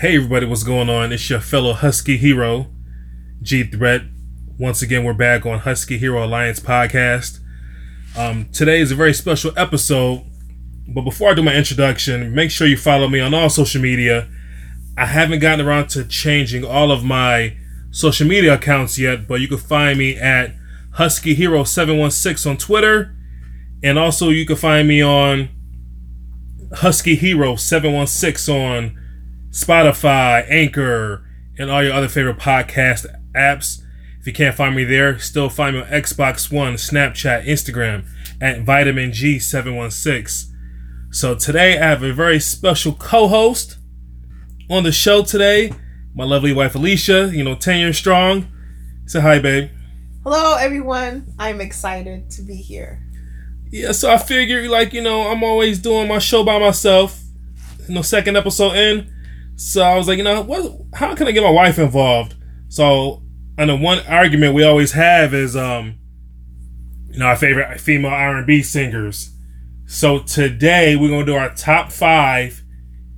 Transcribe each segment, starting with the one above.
Hey everybody, what's going on? It's your fellow Husky hero, G Threat. Once again, we're back on Husky Hero Alliance podcast. Um, today is a very special episode, but before I do my introduction, make sure you follow me on all social media. I haven't gotten around to changing all of my social media accounts yet, but you can find me at Husky Hero 716 on Twitter, and also you can find me on Husky Hero 716 on Spotify, Anchor, and all your other favorite podcast apps. If you can't find me there, still find me on Xbox One, Snapchat, Instagram at Vitamin G716. So today I have a very special co-host on the show today. My lovely wife Alicia, you know, 10 years strong. Say hi, babe. Hello, everyone. I'm excited to be here. Yeah, so I figured, like, you know, I'm always doing my show by myself. You know, second episode in. So I was like, you know, what? How can I get my wife involved? So, and the one argument we always have is, um, you know, our favorite female R&B singers. So today we're gonna do our top five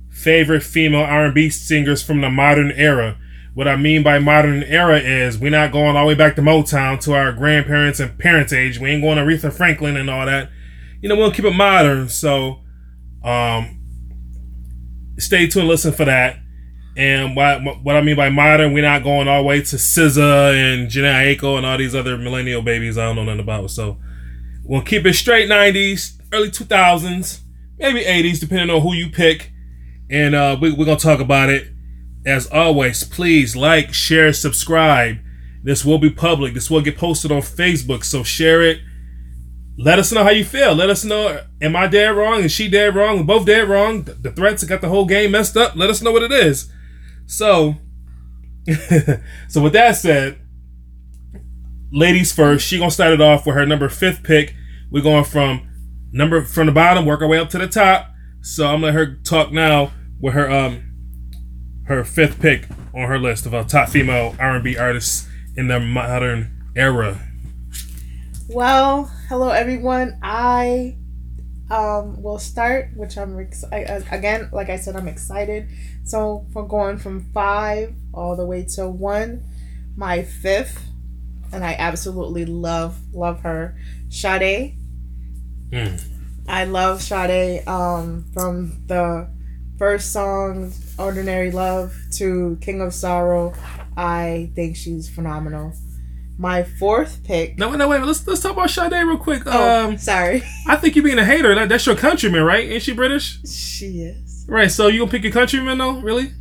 favorite female R&B singers from the modern era. What I mean by modern era is we're not going all the way back to Motown to our grandparents and parents' age. We ain't going to Aretha Franklin and all that. You know, we'll keep it modern. So, um, stay tuned, listen for that. And what, what I mean by modern, we're not going all the way to SZA and Jhené Aiko and all these other millennial babies I don't know nothing about. So we'll keep it straight 90s, early 2000s, maybe 80s, depending on who you pick. And uh, we, we're going to talk about it. As always, please like, share, subscribe. This will be public. This will get posted on Facebook. So share it. Let us know how you feel. Let us know, am I dead wrong? Is she dead wrong? We're both dead wrong. The, the threats got the whole game messed up. Let us know what it is. So, so with that said, ladies first. She gonna start it off with her number fifth pick. We're going from number from the bottom, work our way up to the top. So I'm gonna let her talk now with her um her fifth pick on her list of our top female R&B artists in the modern era. Well, hello everyone. I um will start, which I'm ex- I, again, like I said, I'm excited. So for going from five all the way to one, my fifth, and I absolutely love love her, Sade. Mm. I love Sade um, from the first song, Ordinary Love, to King of Sorrow. I think she's phenomenal. My fourth pick. No, no, wait. Let's let's talk about Sade real quick. Oh, um, sorry. I think you being a hater. That, that's your countryman, right? Ain't she British? She is. Right. So you gonna pick your countryman though? Really?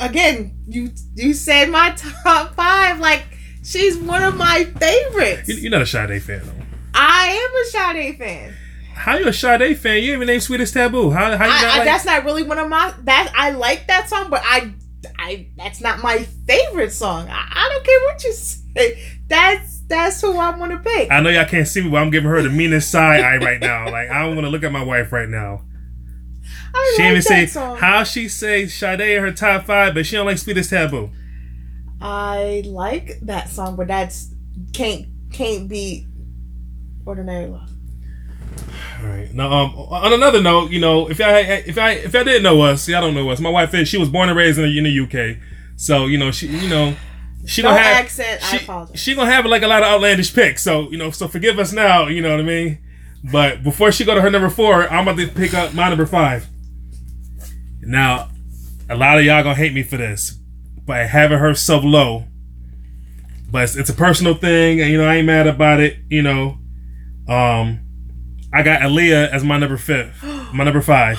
Again, you you said my top five. Like she's one of my favorites. You, you're not a Sade fan though. I am a Sade fan. How you a Sade fan? You even named Sweetest Taboo. How how you I, not I, like? that's not really one of my that I like that song, but I I that's not my favorite song. I, I don't care what you say. That's that's who I want to pick. I know y'all can't see me, but I'm giving her the meanest side eye right now. Like I don't want to look at my wife right now. I She like even say song. how she say Sade in her top five, but she don't like Sweetest Taboo. I like that song, but that's can't can't be ordinary love. All right. Now, um, on another note, you know, if I if I if I didn't know us, see, I don't know us. My wife is she was born and raised in the, in the UK, so you know she you know she No gonna have accent. I she, apologize. she gonna have like a lot of outlandish picks. So you know, so forgive us now. You know what I mean. But before she go to her number four, I'm about to pick up my number five. Now, a lot of y'all gonna hate me for this, but having her so low. But it's, it's a personal thing, and you know I ain't mad about it. You know, um, I got Aaliyah as my number fifth, my number five.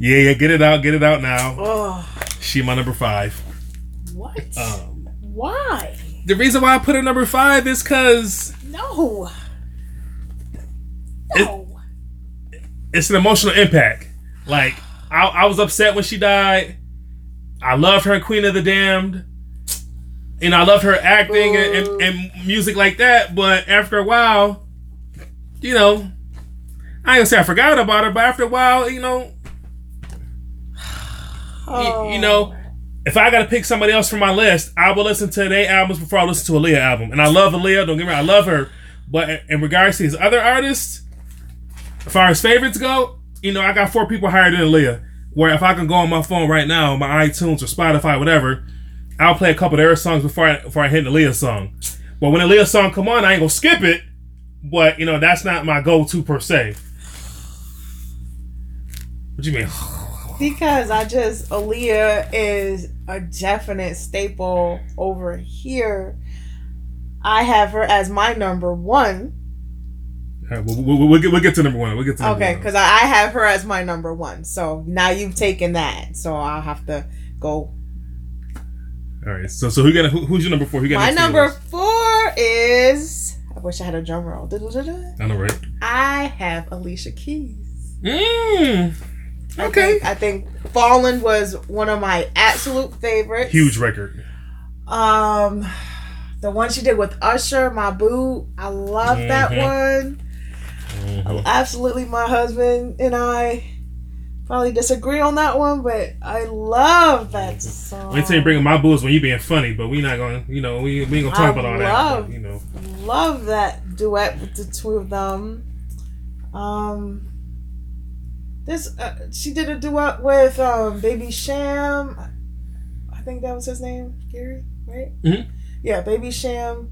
Yeah, yeah, get it out, get it out now. oh, She my number five. What? Um, Why? the reason why I put her number five is because No. No. it's an emotional impact. Like I, I was upset when she died. I loved her in Queen of the Damned. And I love her acting and, and, and music like that, but after a while, you know, I ain't gonna say I forgot about her, but after a while, you know, Oh. you know, if I gotta pick somebody else from my list, I will listen to their albums before I listen to a album. And I love Aaliyah, don't get me wrong, I love her. But in regards to these other artists, as far as favorites go, you know, I got four people higher than Aaliyah. where if I can go on my phone right now, my iTunes or Spotify, whatever, I'll play a couple of their songs before I before I hit the Aaliyah song. But when the Aaliyah song come on, I ain't gonna skip it. But you know that's not my go-to per se. What you mean? Because I just Aaliyah is a definite staple over here. I have her as my number one. All right, we'll, we'll, we'll get, we'll get to number one. We'll get to number Okay, because I I have her as my number one. So now you've taken that. So I'll have to go. All right. So so who got who, who's your number four? Who got My next to you, number four is. I wish I had a drum roll. I know, right? I have Alicia Keys. Mm. I Okay. think, I think Fallen was one of my absolute favorites. Huge record. Um, the one she did with Usher, My Boo. I love that Mhm. one. Mhm. Absolutely, my husband and I probably disagree on that one, but I love that song. Anytime you bring up my booze when you being funny, but we not gonna, you know, we, we ain't gonna talk I about all love- that. But, you know, love that duet with the two of them. Um, this uh, she did a duet with um Baby Sham. I think that was his name, Gary, right? Mhm. Yeah, Baby Sham.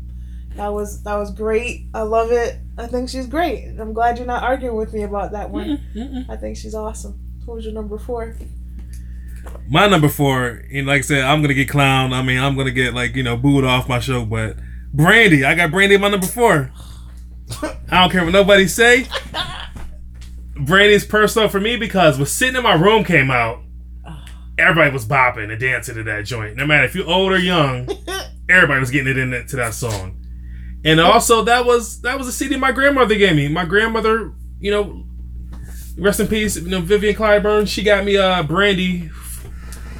That was that was great. I love it. I think she's great. I'm glad you're not arguing with me about that one. Mm-mm. I think she's awesome. What was your number four? my number four, and like I said, I'm gonna get clowned. I mean, I'm gonna get like you know booed off my show, but Brandy, I got Brandy my number four. I don't care what nobody say. Brandy's personal for me because when sitting in my room came out, everybody was bopping and dancing to that joint. No matter if you're old or young, everybody was getting it in to that song. And also that was that was a CD my grandmother gave me. My grandmother, you know, rest in peace, you know, Vivian Clyburn, she got me uh Brandy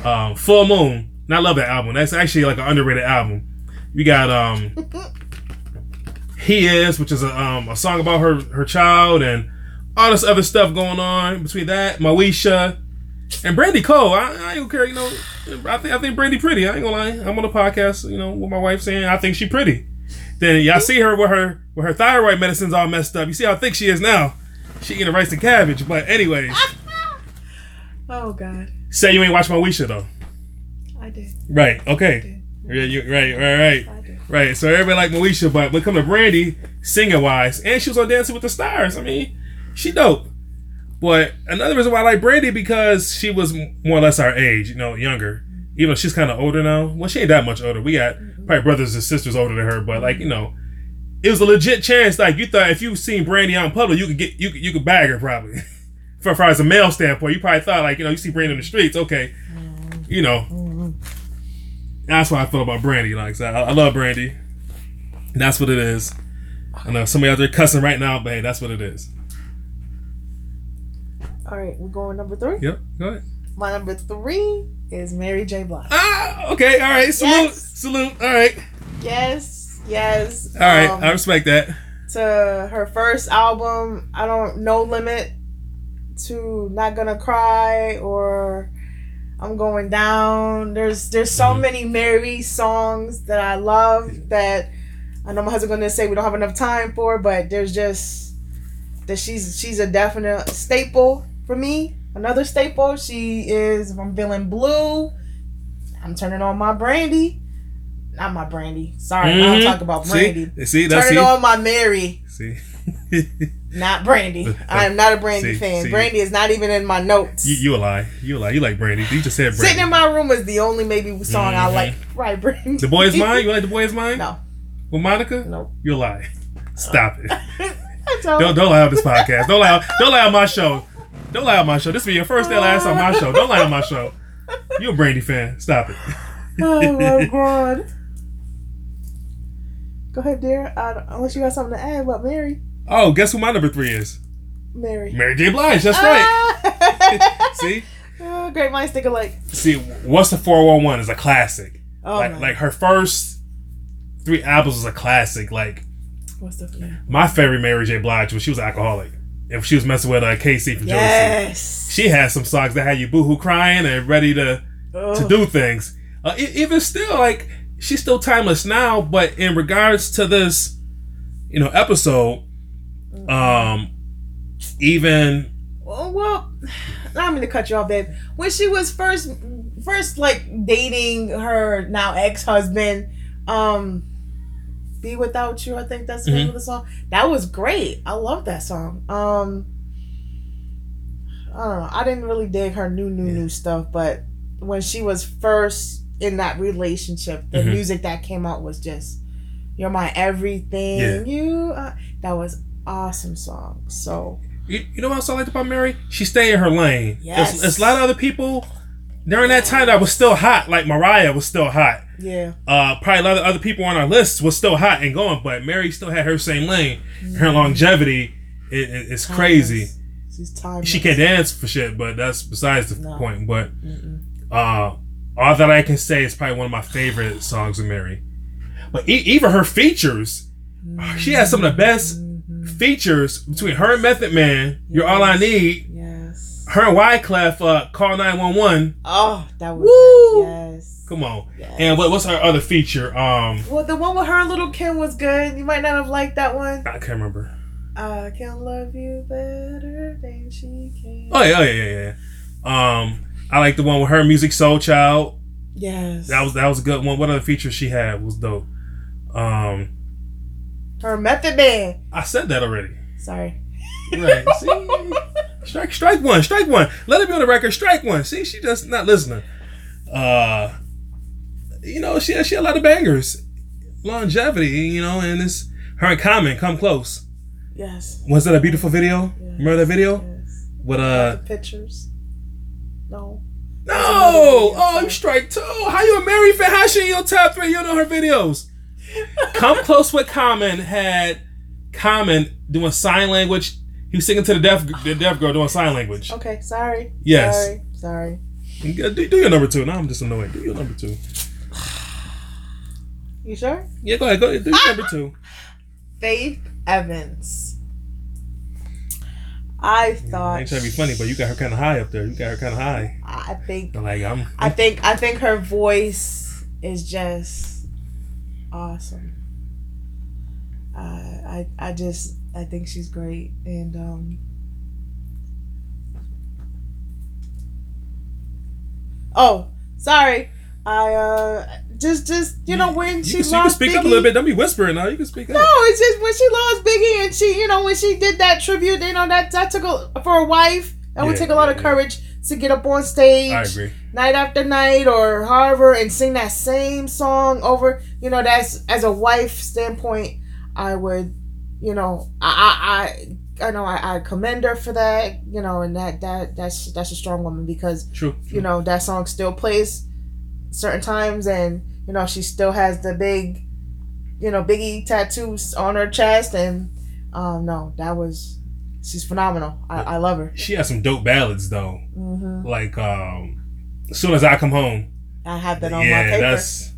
um Full Moon. And I love that album. That's actually like an underrated album. You got um He Is, which is a um a song about her her child and all this other stuff going on between that, Moesha, and Brandy Cole. I, I don't care, you know. I think I think Brandy pretty. I ain't gonna lie. I'm on a podcast, you know, with my wife saying I think she pretty. Then y'all see her with her with her thyroid medicine's all messed up. You see how thick she is now. She eating rice and cabbage. But anyways, Oh God, say you ain't watch Moesha though. I did. Right. Okay. did. Yeah, you, right. Right. Right. I did. Right. So everybody like Moesha, but when it come to Brandy, singing wise, and she was on Dancing with the Stars. I mean, she dope. But another reason why I like Brandy because she was more or less our age, you know, younger. Even though she's kind of older now. Well, she ain't that much older. We got probably brothers and sisters older than her, but like you know, it was a legit chance. Like you thought if you seen Brandy out in public, you could get you could, you could bag her probably. For far as a male standpoint, you probably thought like you know you see Brandy in the streets, okay, you know. That's why I feel about Brandy. Like I I, I love Brandy. That's what it is. I know somebody out there cussing right now, but hey, that's what it is. All right, we're going number three. Yep. Go ahead. My number three is Mary J. Blige. Ah, okay. All right. Salute. Yes. Salute. All right. Yes, yes. All right. Um, I respect that. to her first album, I don't no limit to not gonna cry or I'm going down. There's there's so Mhm. many Mary songs that I love that I know my husband gonna say we don't have enough time for, but there's just that she's she's a definite staple for me. Another staple. She is. If I'm feeling blue, I'm turning on my brandy. Not my brandy. Sorry, I don't Mhm. talk about brandy. See, see, that's Turning see, on my Mary. see. Not Brandy. I am not a Brandy See, fan. see. Brandy is not even in my notes. you, you a lie. You a lie. You like Brandy. You just said Brandy. Sitting in my room is the only maybe song I Mhm. like. Right, Brandy. the boy is mine. You like the boy is mine? No, With Monica? no. You a lie. Stop it. Don't. Don't don't lie on this podcast. Don't lie. Don't lie on my show. Don't lie on my show. This will be your first and last on my show. Don't lie on my show. You're a Brandy fan? Stop it. Oh my god. Go ahead, dear. I unless you got something to add about Mary. Oh, guess who my number three is? Mary. Mary J. Blige. That's right. right. Ah! See, oh, great minds think alike. see, what's the four one one is a classic. Oh like like her first three albums was a classic. Like What's the yeah. my favorite Mary J. Blige was she was an alcoholic. If she was messing with uh, K-Ci from Jersey, she had some songs that had you boohoo crying and ready to to do things. Uh, even still, like she's still timeless now. But in regards to this, you know, episode, um, even Well, well I'm gonna cut you off, babe. When she was first, first like dating her now ex husband, um, "Be Without You," I think that's the name Mhm. of the song. That was great. I love that song. Um, I don't know. I didn't really dig her new, new, Yeah. new stuff, but when she was first in that relationship, the Mhm. music that came out was just "You're My Everything." Yeah. You, uh, that was awesome song. So You, you know what else I liked about Mary? She stayed in her lane. Yes. There's, there's a lot of other people during that time that was still hot. Like Mariah was still hot. yeah, Uh, probably a lot of other people on our list was still hot and going, but Mary still had her same lane. Her longevity is, is crazy. She's timeless. She can't dance for shit, but that's besides the No. point. But uh, all that I can say is probably one of my favorite songs of Mary. But e- even her features, she has some of the best Mhm. features between her and Method Man. You're all I need. Yes. Her and Wyclef, uh, call nine one one. Oh, that was Woo! yes. Come on. Yes. And what, what's her other feature? Um, Well, the one with her and Lil' Kim was good. You might not have liked that one. I can't remember. I can love you better than she can. Oh yeah, oh yeah, yeah, yeah. Um, I like the one with her, Musiq Soulchild. Yes. That was that was a good one. What other features she had was dope. Um, her Method Man. I said that already. Sorry. Right. See, strike, strike one, strike one. Let it be on the record. Strike one. See, she just not listening. Uh, you know, she she had a lot of bangers, longevity. You know, and this her and Common come close. Yes. Was that a beautiful video? Yeah. Remember that video Yes. with uh? pictures. No. No! Oh, you strike two. How you a Mary fan? How she in your top three? You know her videos. Come Close with Common had Common doing sign language. He was singing to the deaf the deaf girl doing sign language. Okay. Sorry. Yes. Sorry. Sorry. Do, do your number two. Now I'm just annoyed. Do your number two. You sure? Yeah, go ahead. Go ahead. Do your number two. Faith Evans. I thought I ain't trying to be funny, but you got her kind of high up there. You got her kind of high. I think. Like I'm. I think. I think her voice is just awesome. Uh, I. I just. I think she's great, and um. Oh, sorry. I uh just just you know when you, she can, you can lost speak Biggie, up a little bit. Don't be whispering now. You can speak up. No, it's just when she lost Biggie and she, you know, when she did that tribute, you know, that that took a for a wife. That would take a lot yeah, of yeah. courage to get up on stage I agree. night after night or however and sing that same song over. You know, that's as a wife standpoint, I would, you know, I I I, know I, I commend her for that. You know, and that that that's that's a strong woman because True. you know that song still plays certain times and you know she still has the big you know biggie tattoos on her chest and um no that was she's phenomenal i, I love her She has some dope ballads though. hmm Like um, as soon as I come home. i have that on my yeah, paper that's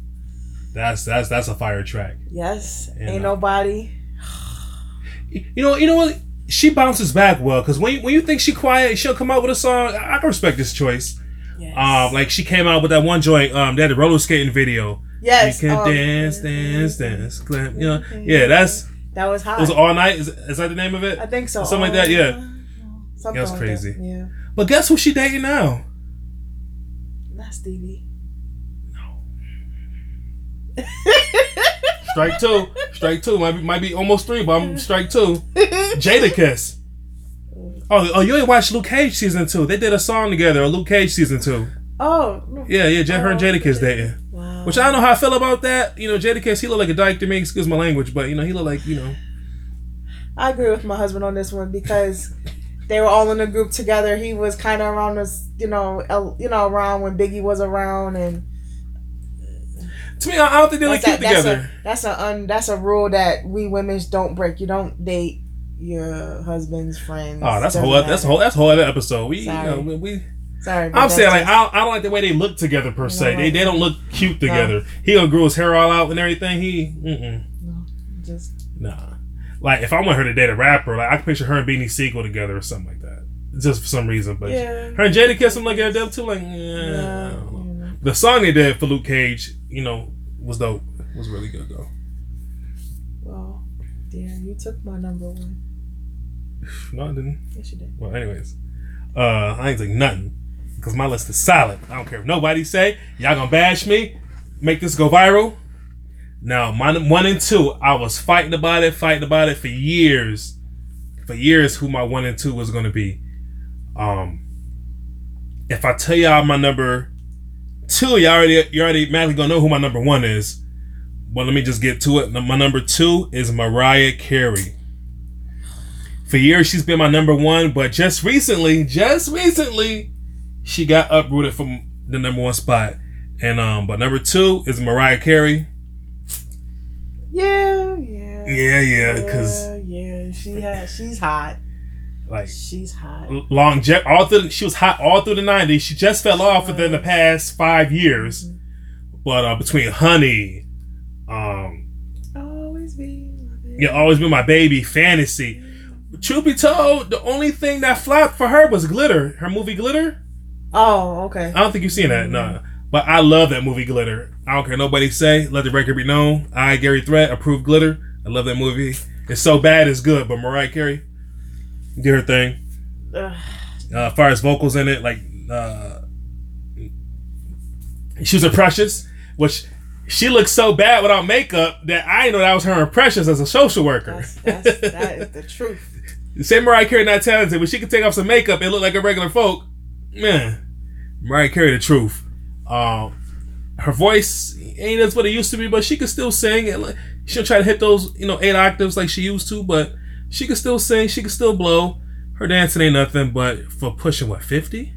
that's that's that's a fire track. yes And, ain't uh, nobody You know, you know what? She bounces back well because when you, when you think she quiet, she'll come out with a song. I I can respect this choice. yes Um, like she came out with that one joint. Um, they had a roller skating video. yes you can um, dance, dance, dance, clap. You know, yeah, that's that was hot it was all night. Is, is that the name of it? i think so something like that, yeah. something Yeah, it's like crazy. that. yeah But guess who she dating now? that's stevie Strike two. Strike two. Might be, might be almost three, but I'm strike two. Jadakiss. Oh, oh, you ain't watched Luke Cage season two? They did a song together. A Luke Cage season two. oh. Yeah, yeah. J- her and Jadakiss dating. wow Which I don't know how I feel about that. You know, Jadakiss, he looked like a dyke to me. Excuse my language, but you know, he looked like you know. I agree with my husband on this one because they were all in a group together. He was kind of around us, you know, el- you know, around when Biggie was around, and To me, I don't think they look cute together. a that's a un, that's a rule that we women don't break. You don't date your husband's friends. Oh, that's a whole. That's a whole. That's a whole other episode. We, you Sorry. know, we. Sorry, I'm saying like that's I don't, I don't like the way they look together per se. No, They they don't look cute together. He gonna grow his hair all out and everything. He mm-mm. no, just nah. Like if I want her to date a rapper, like I can picture her and Beanie Sigel together or something like that. Just for some reason, but yeah. her and Jadakiss, I'm looking at them too. Like, yeah, Yeah, I don't know. yeah. The song they did for Luke Cage, you know, was dope. Was really good though. Well, dear, you took my number one. No, I didn't. Yes, you did. Well, anyways, Uh, I ain't saying nothing because my list is solid. I don't care if nobody say y'all gonna bash me, make this go viral. Now, my one and two, I was fighting about it, fighting about it for years, for years. Who my one and two was gonna be. Um, if I tell y'all my number two, you already you already madly gonna know who my number one is. But let me just get to it. My number two is Mariah Carey. For years, she's been my number one, but just recently, just recently, she got uprooted from the number one spot. And um, but number two is Mariah Carey. Yeah, yeah. Yeah, yeah, because yeah, yeah, she has, she's hot. Like She's hot. long jet all through she was hot all through the 90s she just fell off within the past five years. But uh between honey um Always be. my baby. you always been my baby fantasy. Truth be told the only thing that flopped for her was glitter. Her movie glitter? Oh, okay. i don't think you've seen that no but i love that movie glitter. I don't care nobody say let the record be known. I gary threat approve glitter. I love that movie. It's so bad it's good but mariah carey did her thing uh, as far as vocals in it, like uh, she was a Precious, which she looked so bad without makeup that I didn't know that was her Precious as a social worker. That's, that's, that is the truth. Say Mariah Carey not talented, but she could take off some makeup and look like a regular folk. Man, Mariah Carey the truth. Um, her voice ain't as what it used to be, but she could still sing. And like, she don't try to hit those you know eight octaves like she used to, but she could still sing. She could still blow. Her dancing ain't nothing, but for pushing what 50?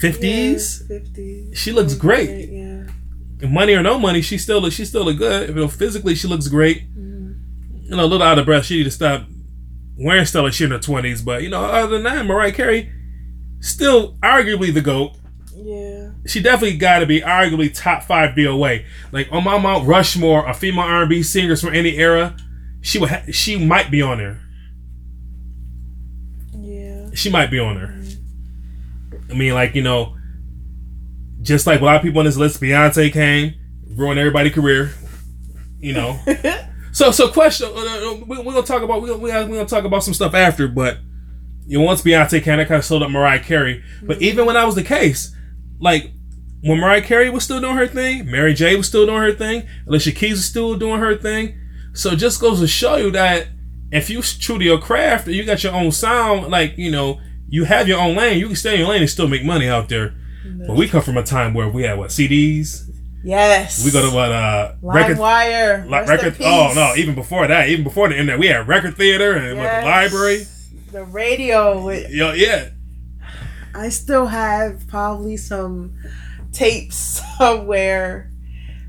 50s? Fifties. She looks great. Yeah. money or no money, she still look she still look good. You know, physically she looks great. Mhm. You know, a little out of breath. She need to stop wearing stuff like she in her twenties. But you know, other than that, Mariah Carey still arguably the goat. Yeah. She definitely got to be arguably top five BOA. Like on my Mount Rushmore of female R&B singers from any era, she would ha- she might be on there. Yeah. She might be on there. I mean, like you know, just like a lot of people on this list, Beyonce came, ruined everybody's career. You know, So, so question. Uh, uh, we, we're gonna talk about we we we're gonna talk about some stuff after, but you know, once Beyonce came, that kind of slowed up Mariah Carey. But even when that was the case, like when Mariah Carey was still doing her thing, Mary J was still doing her thing, Alicia Keys was still doing her thing. So it just goes to show you that if you true to your craft and you got your own sound, like you know, you have your own lane, you can stay in your lane and still make money out there. But we come from a time where we had what CDs. Yes. We go to what uh record LimeWire. like record. Oh no! Even before that, even before the internet, we had record theater and what, Yes. the library. The radio. With, Yo, yeah, I still have probably some tapes somewhere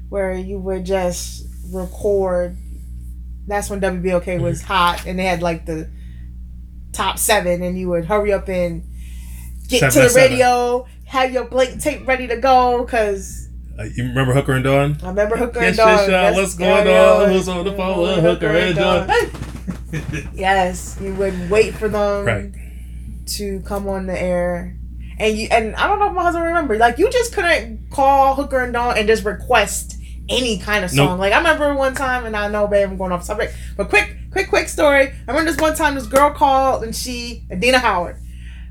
where you would just record. That's when WBOK was Mm-hmm. hot, and they had like the top seven, and you would hurry up and get Seven to the seven. radio, have your blank tape ready to go, because uh, you remember Hooker and Dawn? I remember Hooker Yes, and Dawn. what's going on? Who's on the phone with Hooker and Dawn? Yes, you would wait for them Right. to come on the air. And you and I don't know if my husband remember, like you just couldn't call Hooker and Dawn and just request any kind of song. Nope. Like I remember one time, and I know, babe, I'm going off subject, but quick, quick, quick story. I remember this one time this girl called and she, Adina Howard,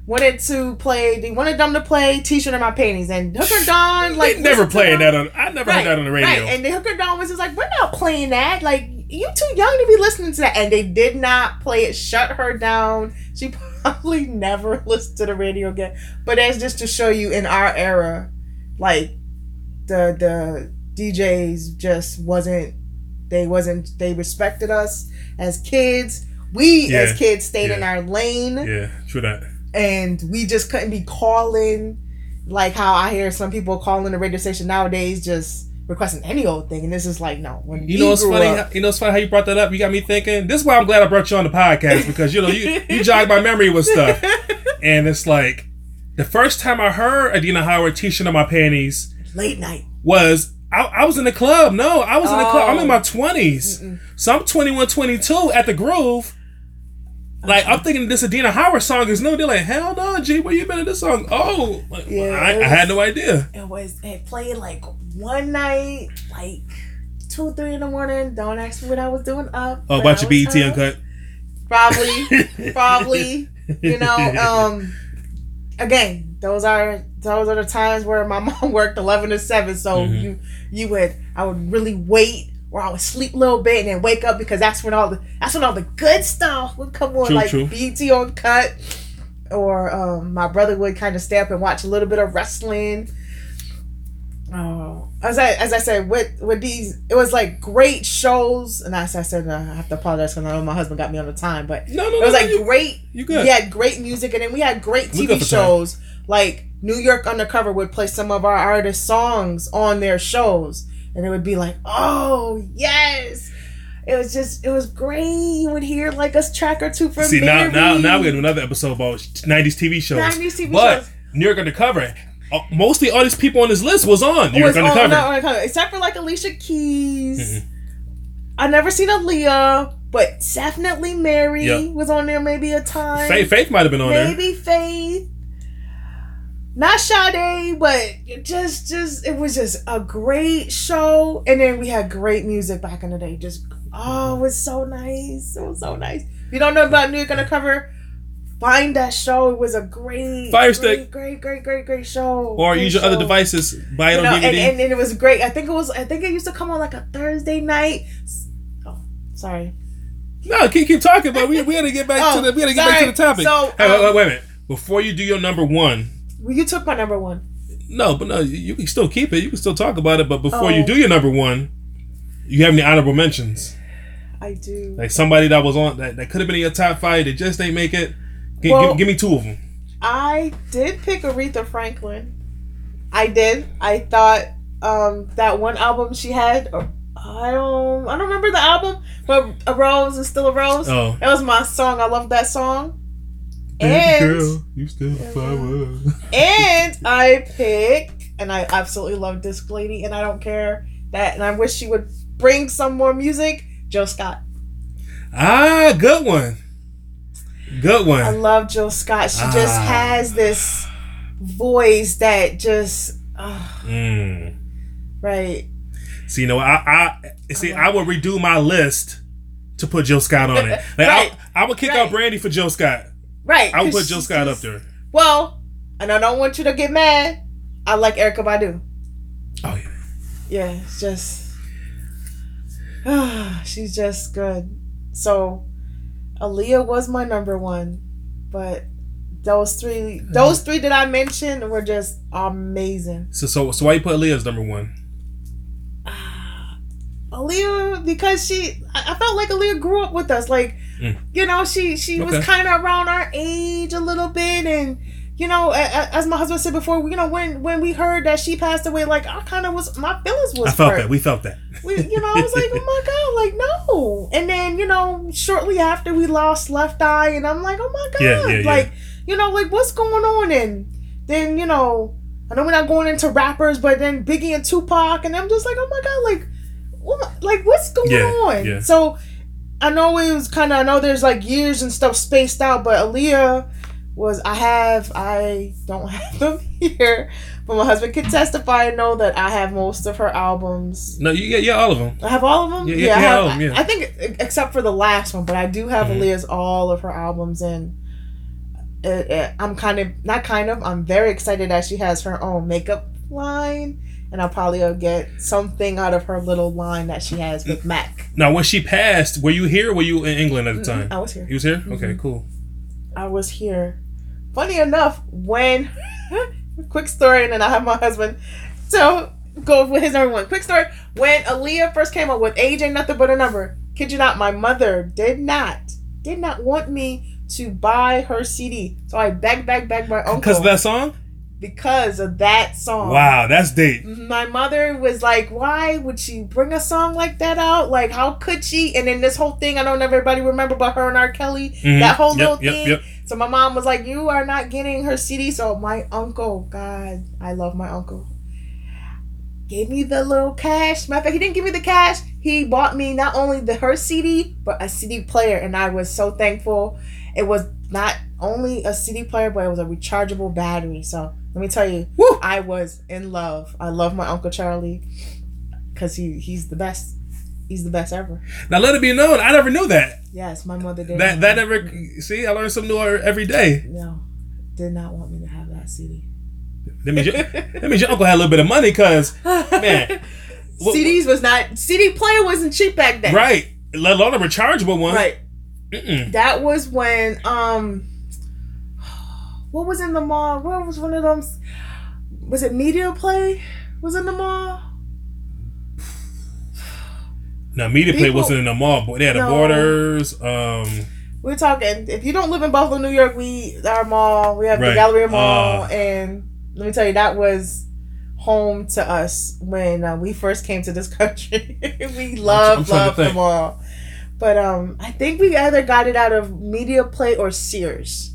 wanted to play. They wanted them to play "T-shirt in my panties," and Hooker Dawn like They never playing that on. I never heard that on the radio. Right. And the Hooker Dawn was just like, we're not playing that. Like, you too young to be listening to that. And they did not play it. Shut her down. She probably never listened to the radio again. But that's just to show you in our era, like the the DJs just wasn't they wasn't they respected us as kids. We Yeah. as kids stayed in our lane yeah, true that. and we just couldn't be calling like how I hear some people calling the radio station nowadays just requesting any old thing and this is like no when You know what's funny? up- You know what's funny how you brought that up? You got me thinking. This is why I'm glad I brought you on the podcast because you know you you jog my memory with stuff, and it's like the first time I heard Adina Howard t-shirt on my panties late night was I, I was in the club. No, I was in the club. I'm in Oh. my 20s. So I'm 21, 22 at the Groove. Like I'm thinking this Adina Howard song is new. They're like, hell no, G, where you been in this song? Oh, like, Yeah, I, it I had no idea. it was it played like one night like two three in the morning don't ask me what I was doing up Oh, about your was BET up. uncut. probably probably You know, um, again, those are those are the times where my mom worked eleven to seven. So Mhm. you you would I would really wait. Or I would sleep a little bit and then wake up because that's when all the that's when all the good stuff would come on, True, like true. BET Uncut, or um, my brother would kind of stay up and watch a little bit of wrestling. Oh, as I as I said, with with these, it was like great shows, and as I said, I have to apologize because I know my husband got me on the time, but No, no, it was no, like you, great. you good. We had great music, and then we had great TV shows. time. Like New York Undercover would play some of our artists' songs on their shows, and it would be like, oh yes. It was just, it was great. You would hear like a track or two from See now, now, now we have another episode about '90s TV shows. 90s TV but shows. New York Undercover. uh, Mostly all these people on this list was on New York was Undercover. except for like Alicia Keys. Mhm. I never seen Aaliyah, but definitely Mary Yeah. was on there maybe a time. Faith, Faith might have been on there. maybe Faith. Not Sade, but just just it was just a great show. And then we had great music back in the day. Just oh, it was so nice. It was so nice. If you don't know about New York Undercover, find that show. It was a great Fire great, stick. Great, great, great, great show. Or Great use your other devices. Buy it you on know, DVD. and, and, and it was great. I think it was. I think it used to come on like a Thursday night. Oh, sorry. no, keep keep talking, but we we gotta get back Oh, to the we gotta get back to the topic. So, hey, wait, um, wait, wait a minute. Before you do your number one, Well, you took my number one. no, but no, you, you can still keep it. You can still talk about it. But before you Oh. do your number one, you have any honorable mentions? I do. Like somebody that was on that, that could have been in your top five, they just ain't make it. G- Well- give, give me two of them. I did pick Aretha Franklin. I did. I thought um that one album she had. I don't. I don't remember the album, but a rose is still a rose. Oh. That was my song. I love that song. And you still And I pick, and I absolutely love this lady, and I don't care that, and I wish she would bring some more music. Joe Scott. Ah, good one. Good one. I love Jill Scott. She just Ah. has this voice that just, uh, Mm. right. See, you know, I, I see. I would redo my list to put Jill Scott on it. Like, Right. I, I would kick Right. out Brandy for Jill Scott. Right. I would put Jill Scott up there. Well, and I don't want you to get mad. I like Erykah Badu. Oh yeah. Yeah, it's just she's just good. So Aaliyah was my number one, but those three those three that I mentioned were just amazing. So so so why you put Aaliyah as number one? Aaliyah because she I I felt like Aaliyah grew up with us. Like Mm. you know, she she was kind of around our age a little bit and you know, as my husband said before, you know, when when we heard that she passed away, like I kind of was, my feelings was I felt hurt. that. We felt that. we, you know, I was like, oh my god, like no. And then you know, shortly after we lost Left Eye, and I'm like, oh my god, Yeah, yeah, yeah. like you know, like what's going on? And then you know, I know we're not going into rappers, but then Biggie and Tupac, and I'm just like, oh my god, like, what, like what's going on? yeah. So I know it was kind of, I know there's like years and stuff spaced out, but Aaliyah was I have I don't have them here, but my husband can testify and know that I have most of her albums. No, you yeah, yeah, all of them. I have all of them. Yeah, Yeah, yeah, I, have, all of 'em, yeah. I think except for the last one, but I do have Mhm. Aaliyah's all of her albums, and it, it, I'm kind of not kind of. I'm very excited that she has her own makeup line, and I'll probably get something out of her little line that she has with MAC. Now, when she passed, were you here? or Were you in England at the time? I was here. You was here. Mm-hmm. Okay, cool. I was here. Funny enough, when quick story, and then I have my husband. So go with his number one. Quick story. When Aaliyah first came up with Age Ain't Nothing But a Number, kid you not, my mother did not, did not want me to buy her CD. So I begged, begged, begged my uncle Because of that song. Because of that song. Wow, that's deep. My mother was like, "Why would she bring a song like that out? Like, how could she?" And then this whole thing, I don't know if everybody remember, but her and R. Kelly, Mhm. that whole Yep, little yep, thing. yep. So my mom was like, "You are not getting her CD." So my uncle, God, I love my uncle, gave me the little cash. Matter of fact, he didn't give me the cash. He bought me not only the her CD but a CD player, and I was so thankful. It was not only a CD player, but it was a rechargeable battery. So let me tell you, Woo! I was in love. I love my uncle Charlie because he he's the best. He's the best ever. Now let it be known, I never knew that. Yes, my mother did. That that never. See, I learned something new every day. No, did not want me to have that CD. That means, your, that means your uncle had a little bit of money, cause man, what- CDs was not CD player wasn't cheap back then. right? Let alone a rechargeable one. Right. Mm-mm. That was when um what was in the mall? What was one of them? Was it Media Play? Was in the mall? Now, Media Play wasn't in the mall, but they had the Borders. Um, We're talking. If you don't live in Buffalo, New York, we our mall. We have the Right. Galleria Mall, Uh. and let me tell you, that was home to us when uh, we first came to this country. we I'm love trying to love the mall, but um, I think we either got it out of Media Play or Sears,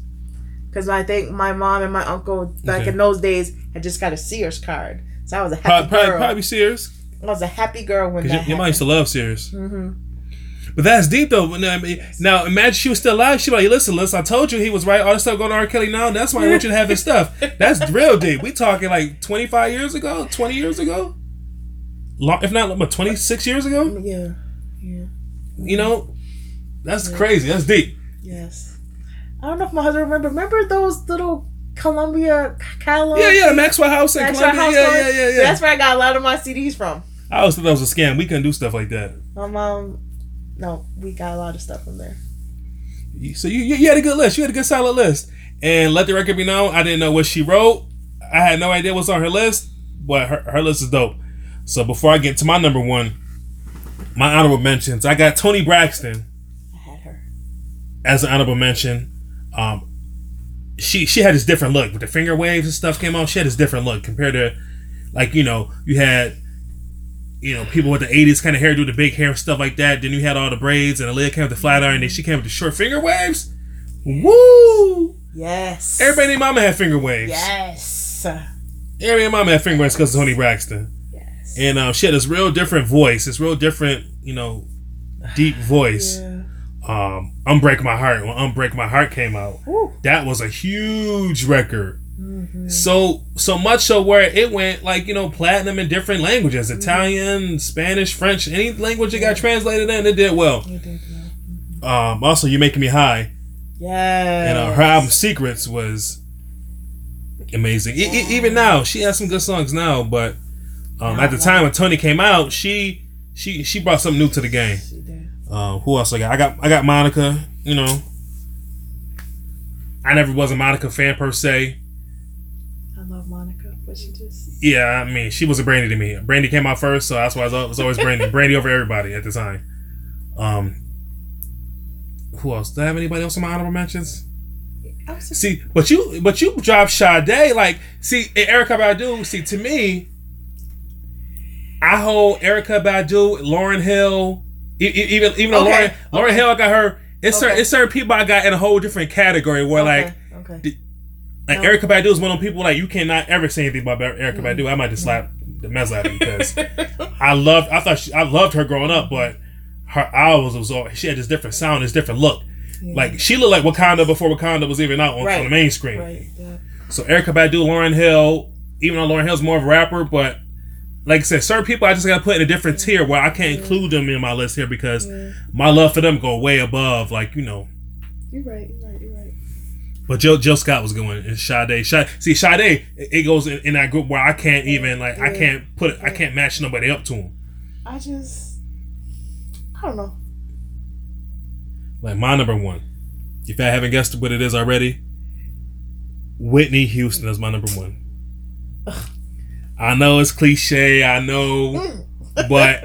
because I think my mom and my uncle back Okay. in those days had just got a Sears card, so I was a happy probably, girl. probably Sears. I was a happy girl when that your, your mom used to love Sears. hmm But that's deep though. Now, I mean, now imagine she was still alive. She'd be like, "Listen, listen, I told you he was right. All this stuff going on R. Kelly now. That's why I want you to have his stuff. That's real deep. We talking like twenty five years ago, twenty years ago, Long, if not what, twenty six years ago. Yeah, yeah. You know, that's crazy. That's deep. Yes. I don't know if my husband remember. Remember those little Columbia catalog? Yeah, yeah. Maxwell House in Maxwell Columbia. House yeah, yeah, yeah, yeah. That's where I got a lot of my CDs from. I always thought that was a scam. We couldn't do stuff like that. My mom, no, we got a lot of stuff from there. So you, you you had a good list. You had a good solid list. And let the record be known, I didn't know what she wrote. I had no idea what's on her list, but her, her list is dope. So before I get to my number one, my honorable mentions, I got Toni Braxton I had her. as an honorable mention. Um, she she had this different look with the finger waves and stuff came out. She had this different look compared to, like you know, you had, you know, people with the '80s kind of hair hairdo, the big hair and stuff like that. Then you had all the braids and the lid came with the flat iron. Then she came with the short finger waves. Woo! Yes. Everybody and mama had finger waves. Yes. Everybody and mama had finger waves because of Toni Braxton. Yes. And um, she had this real different voice. This real different, you know, deep voice. Yeah. Um, Unbreak My Heart. When Unbreak My Heart came out, Woo. that was a huge record. Mhm. So so much so where it went like you know platinum in different languages, Italian, Spanish, French, any language it got translated in, it did well. You did well. Um, also, you're making me high, Yes. and uh, her album Secrets was amazing. E- even now, she has some good songs now, but um, at the time when Toni came out, she she she brought something new to the game. Uh, who else I got? I got I got Monica. You know, I never was a Monica fan per se. I love Monica, but she just. Yeah, I mean, she was a Brandy to me. Brandy came out first, so that's why it was al- was always Brandy. Brandy over everybody at the time. Um, who else? Do I have anybody else in my honorable mentions? Just, See, but you, but you dropped Sade. Like, see, Erykah Badu. See, to me, I hold Erykah Badu, Lauryn Hill, even even though Okay, Lauryn Lauryn Hill, I got her. It's certain it's certain people I got in a whole different category where like okay. okay. like No. Erykah Badu is one of them people like you cannot ever say anything about Erykah mm-hmm. Badu. I might just slap mm-hmm. the mess out of him because I loved. I thought she, I loved her growing up, but her albums was all she had this different sound, this different look. Yeah. Like she looked like Wakanda before Wakanda was even out on, Right. on the main screen. Right. Yeah. So Erykah Badu, Lauryn Hill, even though Lauryn Hill's more of a rapper, but like I said, certain people I just gotta put in a different tier where I can't include them in my list here because Yeah. my love for them go way above, like you know. You're right. You're right. You're right. But Joe Joe Scott was going and Sade. Sade see, Sade, it goes in, in that group where I can't even like I can't put it, I can't match nobody up to him. I just. I don't know. Like my number one, if I haven't guessed what it is already, Whitney Houston is my number one. I know it's cliche, I know, but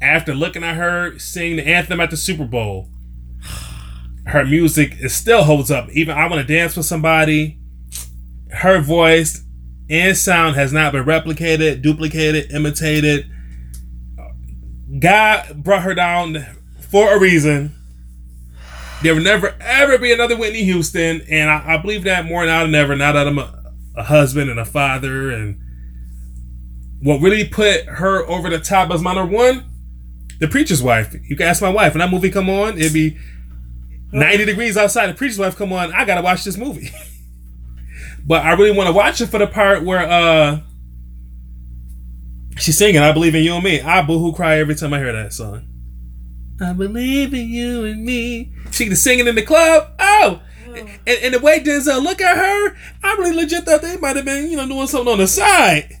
after looking at her sing the anthem at the Super Bowl, her music it still holds up. Even I want to dance with somebody. Her voice and sound has not been replicated, duplicated, imitated. God brought her down for a reason. There will never ever be another Whitney Houston, and I, I believe that more now than ever. Now that I'm a, a husband and a father, and what really put her over the top as my number one, The Preacher's Wife. You can ask my wife. When that movie come on, it'd be 90 degrees outside. The Preacher's Wife come on. I gotta watch this movie. but I really want to watch it for the part where uh she's singing "I Believe in You and Me." I boohoo cry every time I hear that song. I believe in you and me. She was singing in the club. Oh. And, and the way Denzel look at her, I really legit thought they might have been, you know, doing something on the side.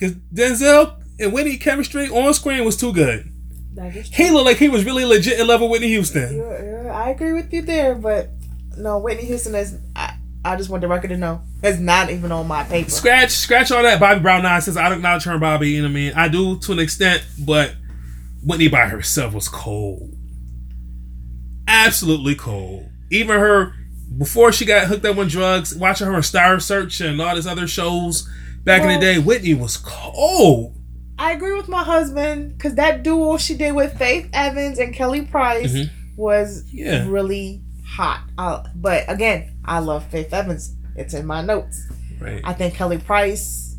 Cause Denzel and Whitney chemistry on screen was too good. That is true. He looked like he was really legit in love with Whitney Houston. You're- you're- I agree with you there, but no, Whitney Houston is. I, I just want the record to know is not even on my paper. Scratch, scratch all that Bobby Brown nonsense. I don't acknowledge her and Bobby. You know what I mean? I do to an extent, but Whitney by herself was cold. Absolutely cold. Even her before she got hooked up on drugs, watching her on Star Search and all these other shows back in the day, Whitney was cold. I agree with my husband because that duo she did with Faith Evans and Kelly Price Mhm. was Yeah. really hot. Uh, but again, I love Faith Evans. It's in my notes. Right. I think Kelly Price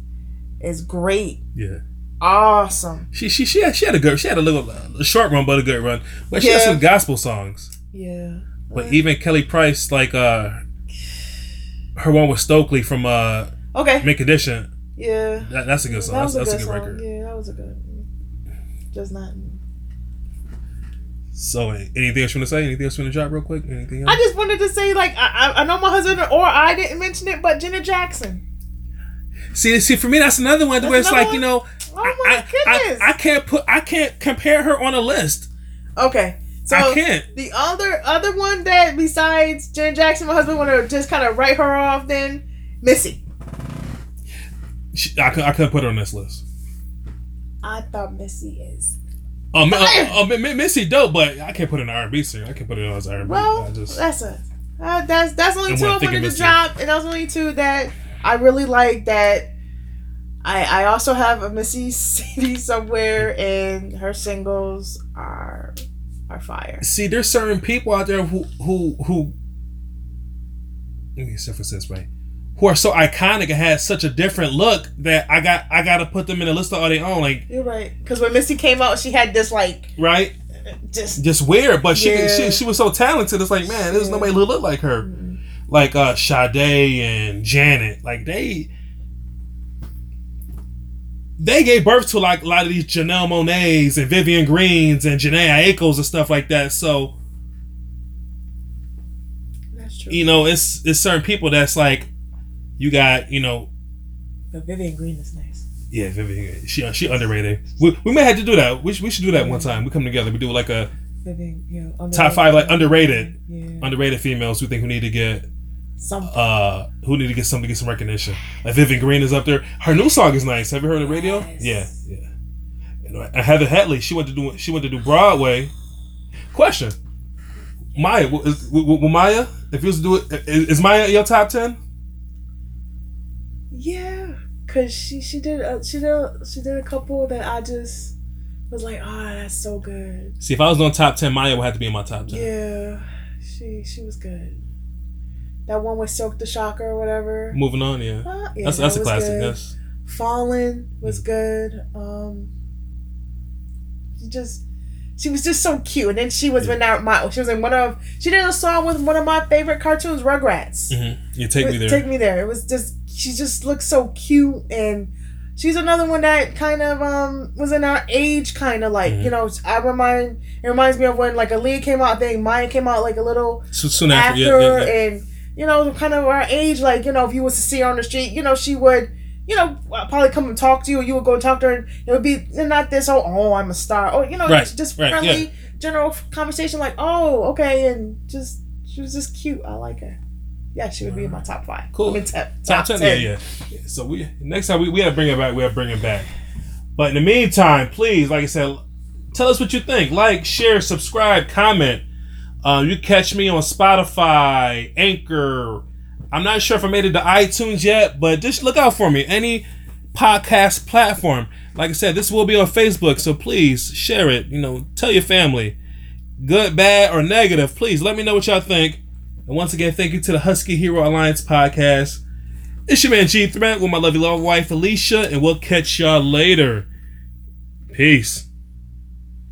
is great, Yeah. awesome. She she she had, she had a good she had a little a short run but a good run. But she had Yeah. some gospel songs. Yeah, But even Kelly Price, like uh her one with Stokely from uh okay. Mint Condition, Yeah, that, that's a good song. that That's, was a that's a good good song. record. Yeah, that was a good. Just not. So anything else you want to say? Anything else you want to drop real quick? Anything else? I just wanted to say, like, I, I I know my husband or I didn't mention it, but Janet Jackson. see, see, for me, that's another one That's where it's like you know, Oh my I, I, goodness. I, I can't put, I can't compare her on a list. okay, so I can't. the other other one that besides Janet Jackson, my husband want to just kind of write her off. Then Missy. She, I, could, I couldn't put her on this list. I thought Missy is Oh, oh, oh, Missy dope, but I can't put her in R and B singer. I can't put her as R and B. well. I just That's a uh, that's that's only two I thinking wanted to Missy. drop, and that's only two that I really like. That I I also have a Missy CD somewhere, and her singles are are fire. see. There's certain people out there who who who. Let me say this way. Who are so iconic and had such a different look that I got I got to put them in a list of all their own. Like You're right. Because when Missy came out, she had this like right, just just weird, but she Yeah. she she was so talented. It's like man, there's nobody who look like her. Like uh Sade and Janet, like they they gave birth to like a lot of these Janelle Monáes and Vivian Greens and Jhené Aikos and stuff like that. So that's true. you know, it's it's certain people that's like you got you know But Vivian Green is nice. yeah Vivian she she underrated. We, we may have to do that. We, should- we should do that one time. We come together. We do like a Vivian, you know, top five like underrated Yeah. underrated females who think who need to get Some. uh who need to get something to get some recognition. Like Vivian Green is up there. Her new song is nice. Have you heard the radio? Yes. Yeah, yeah. And Heather Headley, she went to do she went to do Broadway. Question: Mýa, is, w- w- Mýa, if you was to do it, is, is Mýa your top ten? Yeah, cause she she did uh, she did she did a couple that I just was like, oh, that's so good. See, if I was on top ten, Mýa would have to be in my top ten. Yeah, she she was good. That one with Silkk the Shocker or whatever. Moving on, yeah, Uh, yeah that's that that's a classic. good. Yes, Fallen was good. Um, she just she was just so cute, and then she was Yeah. in my she was in one of she did a song with one of my favorite cartoons, Rugrats. hmm you take me there. Take me there. It was just she just looks so cute, and she's another one that kind of um was in our age, kind of like Mhm. you know I remind it reminds me of when like Aaliyah came out. I think mine came out like a little So, soon after, after, yeah, yeah, yeah. and you know, kind of our age, like you know, if you was to see her on the street, you know, she would, you know, probably come and talk to you, or you would go and talk to her, and it would be not this oh, oh, I'm a star, or you know, Right, just, just right, friendly, general conversation, like oh, okay, and just she was just cute. I like her. Yeah, she would be in my top five. Cool. I mean, top, Top top, 10, 10. yeah, yeah. So we next time we, we have to bring it back. We have to bring it back. But in the meantime, please, like I said, tell us what you think. Like, share, subscribe, comment. Um, you catch me on Spotify, Anchor. I'm not sure if I made it to iTunes yet, but just look out for me. Any podcast platform. Like I said, this will be on Facebook, so please share it. You know, tell your family, good, bad, or negative. Please let me know what y'all think. And once again, thank you to the Husky Hero Alliance podcast. It's your man G Threat with my lovely love wife Alicia, and we'll catch y'all later. Peace.